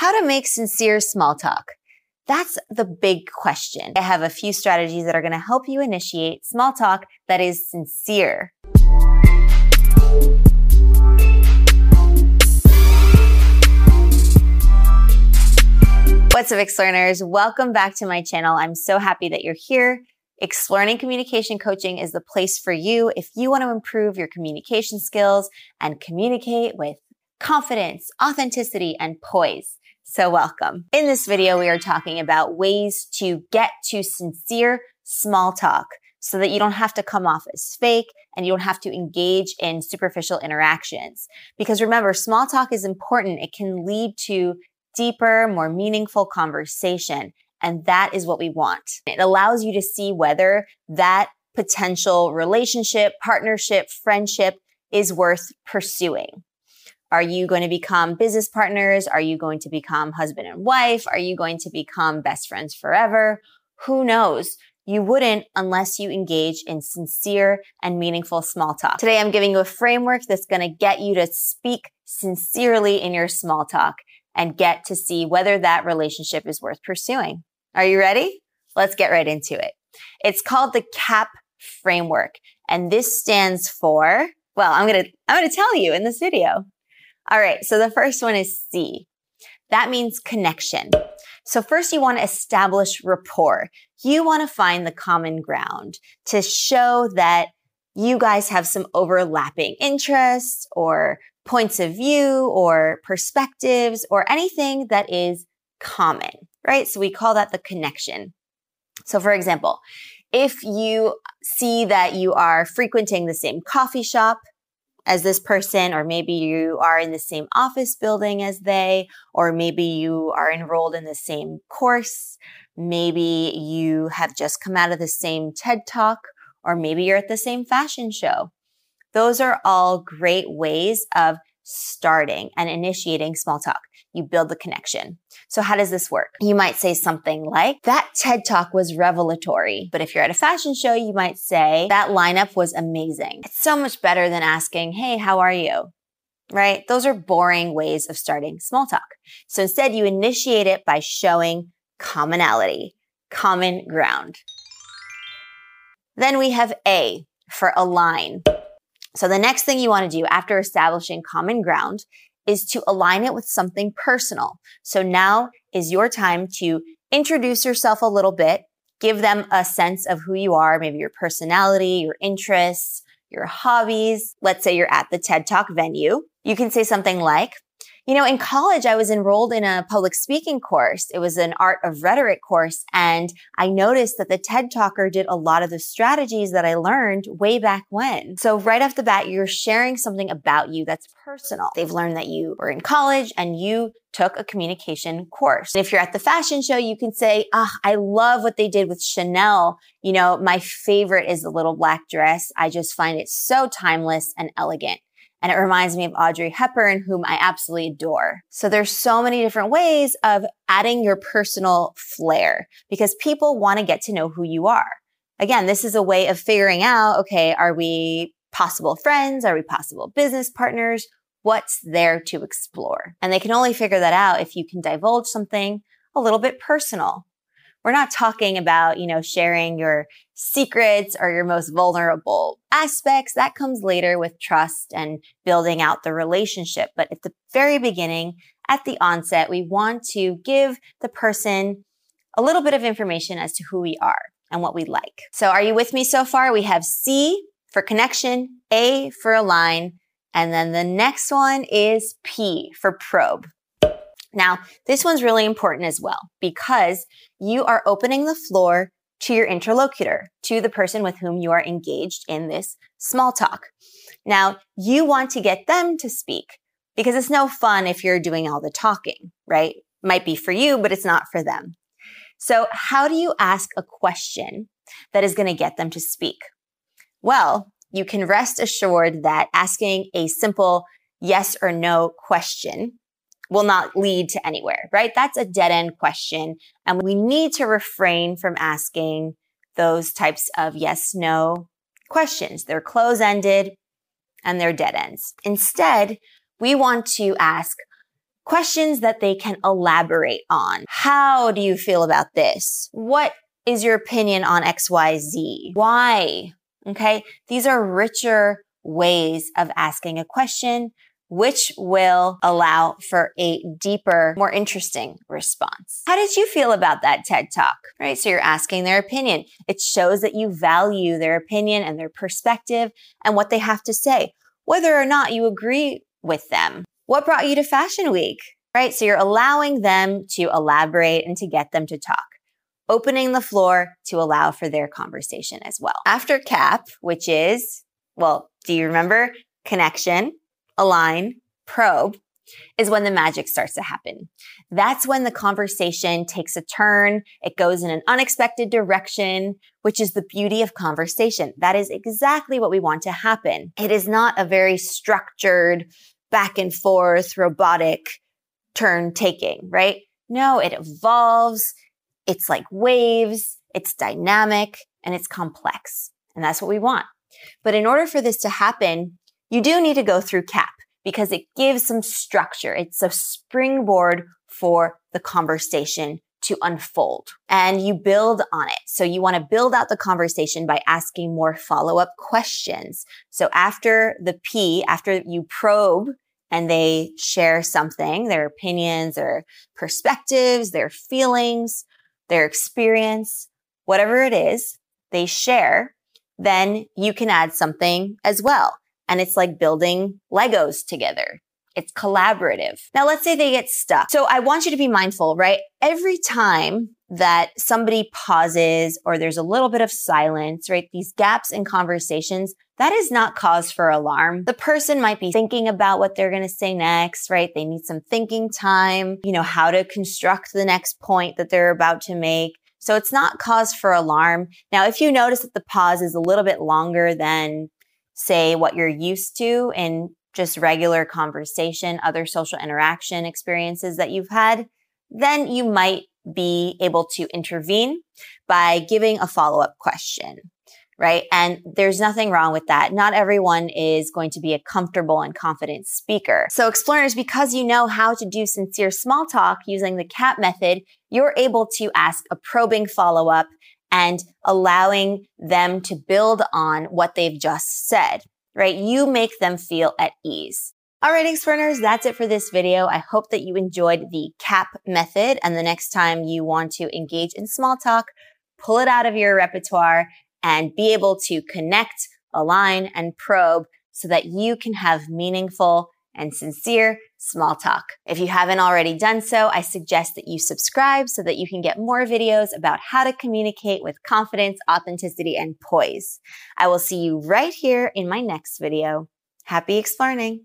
How to make sincere small talk. That's the big question. I have a few strategies that are going to help you initiate small talk that is sincere. What's up, Explearners? Welcome back to my channel. I'm so happy that you're here. Explearning Communication Coaching is the place for you if you want to improve your communication skills and communicate with confidence, authenticity, and poise. So welcome. In this video, we are talking about ways to get to sincere small talk so that you don't have to come off as fake and you don't have to engage in superficial interactions. Because remember, small talk is important. It can lead to deeper, more meaningful conversation. And that is what we want. It allows you to see whether that potential relationship, partnership, friendship is worth pursuing. Are you going to become business partners? Are you going to become husband and wife? Are you going to become best friends forever? Who knows? You wouldn't unless you engage in sincere and meaningful small talk. Today, I'm giving you a framework that's going to get you to speak sincerely in your small talk and get to see whether that relationship is worth pursuing. Are you ready? Let's get right into it. It's called the CAP framework. And this stands for, well, I'm going to, I'm going to tell you in this video. All right. So the first one is C. That means connection. So first you want to establish rapport. You want to find the common ground to show that you guys have some overlapping interests or points of view or perspectives or anything that is common, right? So we call that the connection. So for example, if you see that you are frequenting the same coffee shop, as this person, or maybe you are in the same office building as they, or maybe you are enrolled in the same course. Maybe you have just come out of the same TED talk, or maybe you're at the same fashion show. Those are all great ways of starting and initiating small talk. You build the connection. So how does this work? You might say something like, that TED talk was revelatory. But if you're at a fashion show, you might say, that lineup was amazing. It's so much better than asking, hey, how are you? Right? Those are boring ways of starting small talk. So instead, you initiate it by showing commonality, common ground. Then we have A for align. So the next thing you want to do after establishing common ground is to align it with something personal. So now is your time to introduce yourself a little bit, give them a sense of who you are, maybe your personality, your interests, your hobbies. Let's say you're at the TED Talk venue. You can say something like, you know, in college, I was enrolled in a public speaking course. It was an art of rhetoric course. And I noticed that the TED Talker did a lot of the strategies that I learned way back when. So right off the bat, you're sharing something about you that's personal. They've learned that you were in college and you took a communication course. And if you're at the fashion show, you can say, ah, oh, I love what they did with Chanel. You know, my favorite is the little black dress. I just find it so timeless and elegant. And it reminds me of Audrey Hepburn, whom I absolutely adore. So there's so many different ways of adding your personal flair because people want to get to know who you are. Again, this is a way of figuring out, okay, are we possible friends? Are we possible business partners? What's there to explore? And they can only figure that out if you can divulge something a little bit personal. We're not talking about, you know, sharing your secrets or your most vulnerable aspects. That comes later with trust and building out the relationship. But at the very beginning, at the onset, we want to give the person a little bit of information as to who we are and what we like. So are you with me so far? We have C for connection, A for align, and then the next one is P for probe. Now, this one's really important as well because you are opening the floor to your interlocutor, to the person with whom you are engaged in this small talk. Now, you want to get them to speak because it's no fun if you're doing all the talking, right? Might be for you, but it's not for them. So how do you ask a question that is going to get them to speak? Well, you can rest assured that asking a simple yes or no question will not lead to anywhere, right? That's a dead end question. And we need to refrain from asking those types of yes, no questions. They're close ended and they're dead ends. Instead, we want to ask questions that they can elaborate on. How do you feel about this? What is your opinion on XYZ? Why? Okay. These are richer ways of asking a question, which will allow for a deeper, more interesting response. How did you feel about that TED talk? Right. So you're asking their opinion. It shows that you value their opinion and their perspective and what they have to say, whether or not you agree with them. What brought you to Fashion Week? Right. So you're allowing them to elaborate and to get them to talk opening the floor to allow for their conversation as well. After CAP, which is, well, do you remember? Connection, align, probe, is when the magic starts to happen. That's when the conversation takes a turn. It goes in an unexpected direction, which is the beauty of conversation. That is exactly what we want to happen. It is not a very structured, back and forth, robotic turn taking, right? No, it evolves. It's like waves, it's dynamic, and it's complex. And that's what we want. But in order for this to happen, you do need to go through CAP because it gives some structure. It's a springboard for the conversation to unfold and you build on it. So you want to build out the conversation by asking more follow up questions. So after the P, after you probe and they share something, their opinions, their perspectives, their feelings, their experience, whatever it is they share, then you can add something as well. And it's like building Legos together. It's collaborative. Now, let's say they get stuck. So I want you to be mindful, right? Every time that somebody pauses or there's a little bit of silence, right? These gaps in conversations, that is not cause for alarm. The person might be thinking about what they're going to say next, right? They need some thinking time, you know, how to construct the next point that they're about to make. So it's not cause for alarm. Now, if you notice that the pause is a little bit longer than say what you're used to in just regular conversation, other social interaction experiences that you've had, then you might be able to intervene by giving a follow up question, right? And there's nothing wrong with that. Not everyone is going to be a comfortable and confident speaker. So Explearners, because you know how to do sincere small talk using the CAP method, you're able to ask a probing follow up and allowing them to build on what they've just said, right? You make them feel at ease. All right, Explearners, that's it for this video. I hope that you enjoyed the CAP method. And the next time you want to engage in small talk, pull it out of your repertoire and be able to connect, align, and probe so that you can have meaningful and sincere small talk. If you haven't already done so, I suggest that you subscribe so that you can get more videos about how to communicate with confidence, authenticity, and poise. I will see you right here in my next video. Happy exploring!